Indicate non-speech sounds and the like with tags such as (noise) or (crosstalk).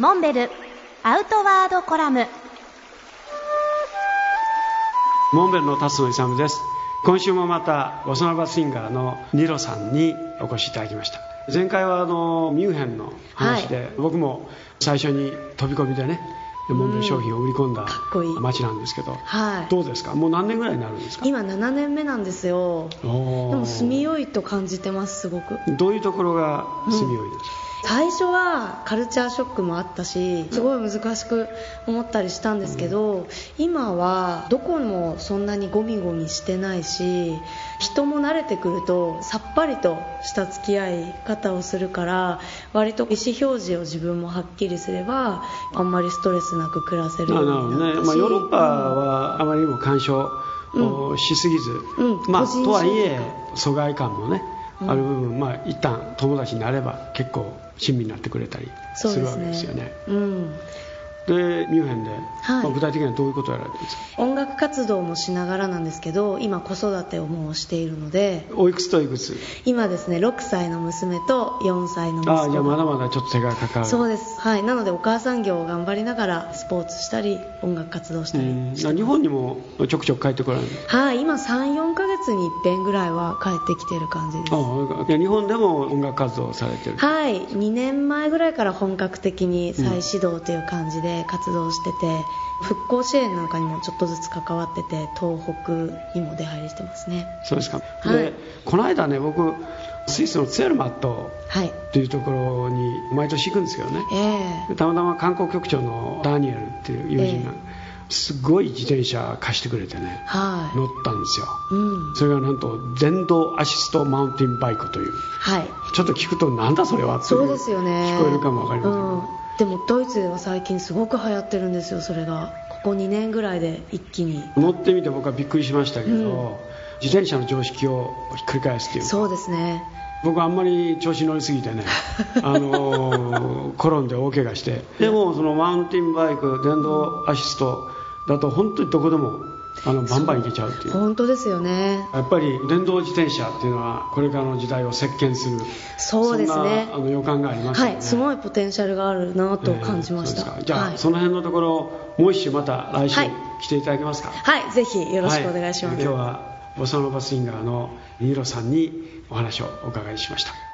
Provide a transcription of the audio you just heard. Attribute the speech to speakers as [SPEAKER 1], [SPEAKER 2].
[SPEAKER 1] モンベルアウトワードコラム。
[SPEAKER 2] モンベルの辰野勇です。今週もまたボサノバシンガーのニロさんにお越しいただきました。前回はあのミュンヘンの話で、はい、僕も最初に飛び込みでねモンベル商品を売り込んだ街なんですけど、はい、どうですか？もう何年ぐらいになるんですか？
[SPEAKER 3] 今7年目なんですよ。でも住みよいと感じてますすごく。
[SPEAKER 2] どういうところが住みよいですか、
[SPEAKER 3] うん最初はカルチャーショックもあったしすごい難しく思ったりしたんですけど、今はどこもそんなにゴミゴミしてないし人も慣れてくるとさっぱりとした付き合い方をするから割と意思表示を自分もはっきりすればあんまりストレスなく暮らせるようになった。し、
[SPEAKER 2] ね。まあ、ヨーロッパはあまりにも干渉しすぎず、うん。まあ、とはいえ疎外感もねある部分、まあ、一旦友達になれば結構親身になってくれたりするわけですよね。ね。うんでミュンヘンで、はい。まあ、具体的にはどういうことをやられてるんですか？
[SPEAKER 3] 音楽活動もしながらなんですけど今子育てをもうしているので
[SPEAKER 2] おいくつといくつ？
[SPEAKER 3] 今ですね6歳の娘と4歳の息子。あ
[SPEAKER 2] じゃあまだまだちょっと手がかかる。
[SPEAKER 3] そうです。はい。なのでお母さん業を頑張りながらスポーツしたり音楽活動したり
[SPEAKER 2] 日本にもちょくちょく帰ってこられる
[SPEAKER 3] はい。今34か月に一遍ぐらいは帰ってきてる感じです。あ
[SPEAKER 2] 日本でも音楽活動されてる？
[SPEAKER 3] はい。2年前ぐらいから本格的に再始動という感じで活動してて、復興支援なんかにもちょっとずつ関わってて東北にも出入りしてますね。
[SPEAKER 2] そうですか、はい、でこの間ね僕スイスのツェルマットとい。うところに毎年行くんですけどね、えー、たまたま観光局長のダニエルっていう友人が、えー、すごい自転車貸してくれてね、はい、乗ったんですよ、うん、それがなんと電動アシストマウンテンバイクという、はい、ちょっと聞くとなんだそれはってそうですよね。聞こえるかも分かりませんけど、うん
[SPEAKER 3] でもドイツでは最近すごく流行ってるんですよそれが。ここ2年ぐらいで一気に。
[SPEAKER 2] 乗ってみて僕はびっくりしましたけど、うん、自転車の常識をひっくり返すっていう
[SPEAKER 3] そうですね。
[SPEAKER 2] 僕あんまり調子乗りすぎてね (laughs) あの転んで大怪我して。でもそのマウンテンバイク電動アシストだと本当にどこでもあのバンバンいけちゃうっていう。
[SPEAKER 3] 本当ですよね。
[SPEAKER 2] やっぱり電動自転車っていうのはこれからの時代を席巻する。
[SPEAKER 3] そうですね。
[SPEAKER 2] あの予感がありますね、
[SPEAKER 3] はいすごいポテンシャルがあるなと感じました、
[SPEAKER 2] えー、じゃあ、はい、その辺のところもう一周また来週来ていただけますか？
[SPEAKER 3] はい、ぜひよろしくお願いします、
[SPEAKER 2] はい、今日はボサノバスインガーのニーロさんにお話をお伺いしました